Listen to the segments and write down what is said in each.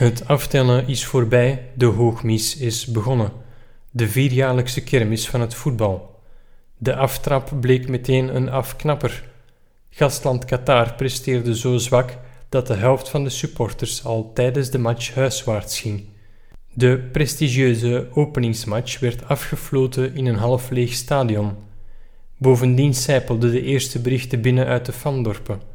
Het aftellen is voorbij, de hoogmis is begonnen. De vierjaarlijkse kermis van het voetbal. De aftrap bleek meteen een afknapper. Gastland Qatar presteerde zo zwak dat de helft van de supporters al tijdens de match huiswaarts ging. De prestigieuze openingsmatch werd afgefloten in een half leeg stadion. Bovendien sijpelden de eerste berichten binnen uit de fandorpen.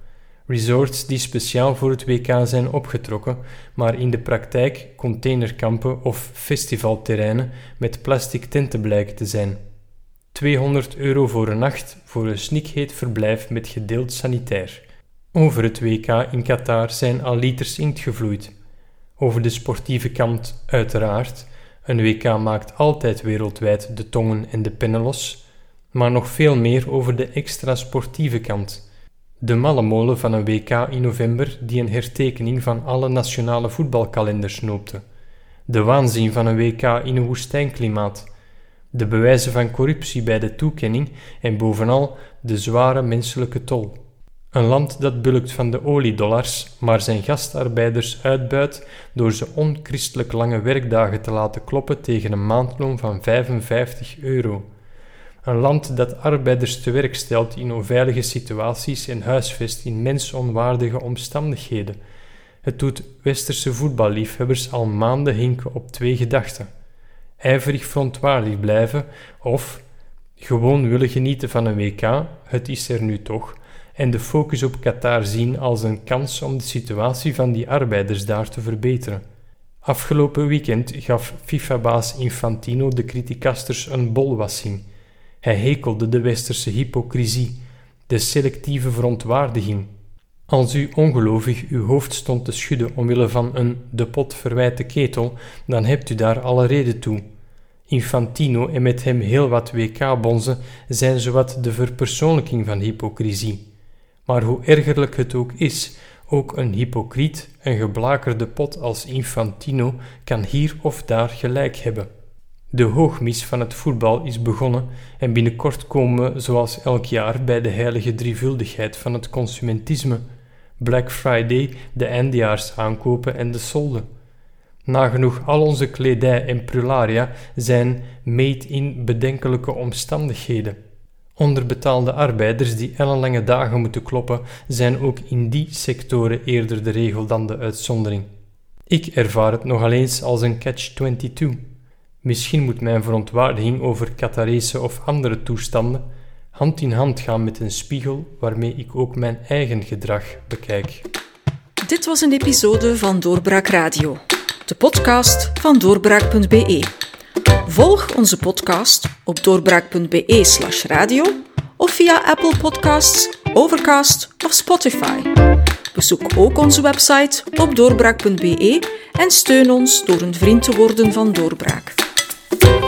Resorts die speciaal voor het WK zijn opgetrokken, maar in de praktijk containerkampen of festivalterreinen met plastic tenten blijken te zijn. 200 euro voor een nacht voor een snikheet verblijf met gedeeld sanitair. Over het WK in Qatar zijn al liters inkt gevloeid. Over de sportieve kant uiteraard. Een WK maakt altijd wereldwijd de tongen en de pennen los. Maar nog veel meer over de extra sportieve kant. De malle molen van een WK in november die een hertekening van alle nationale voetbalkalenders noopte. De waanzin van een WK in een woestijnklimaat. De bewijzen van corruptie bij de toekenning en bovenal de zware menselijke tol. Een land dat bulkt van de oliedollars, maar zijn gastarbeiders uitbuit door ze onchristelijk lange werkdagen te laten kloppen tegen een maandloon van 55 euro. Een land dat arbeiders te werk stelt in onveilige situaties en huisvest in mensonwaardige omstandigheden. Het doet westerse voetballiefhebbers al maanden hinken op twee gedachten: ijverig verontwaardigd blijven of gewoon willen genieten van een WK, het is er nu toch en de focus op Qatar zien als een kans om de situatie van die arbeiders daar te verbeteren. Afgelopen weekend gaf FIFA-baas Infantino de criticasters een bolwassing. Hij hekelde de westerse hypocrisie, de selectieve verontwaardiging. Als u ongelovig uw hoofd stond te schudden omwille van een de pot verwijte ketel, dan hebt u daar alle reden toe. Infantino en met hem heel wat WK-bonzen zijn zowat de verpersoonlijking van hypocrisie. Maar hoe ergerlijk het ook is, ook een hypocriet, een geblakerde pot als Infantino kan hier of daar gelijk hebben. De hoogmis van het voetbal is begonnen en binnenkort komen we, zoals elk jaar, bij de heilige drievuldigheid van het consumentisme. Black Friday, de eindejaars aankopen en de solde. Nagenoeg al onze kledij en prularia zijn made in bedenkelijke omstandigheden. Onderbetaalde arbeiders die ellenlange dagen moeten kloppen, zijn ook in die sectoren eerder de regel dan de uitzondering. Ik ervaar het nogal eens als een catch-22. Misschien moet mijn verontwaardiging over Qatarese of andere toestanden hand in hand gaan met een spiegel waarmee ik ook mijn eigen gedrag bekijk. Dit was een episode van Doorbraak Radio, de podcast van doorbraak.be. Volg onze podcast op doorbraak.be radio of via Apple Podcasts, Overcast of Spotify. Bezoek ook onze website op doorbraak.be en steun ons door een vriend te worden van Doorbraak. Bye.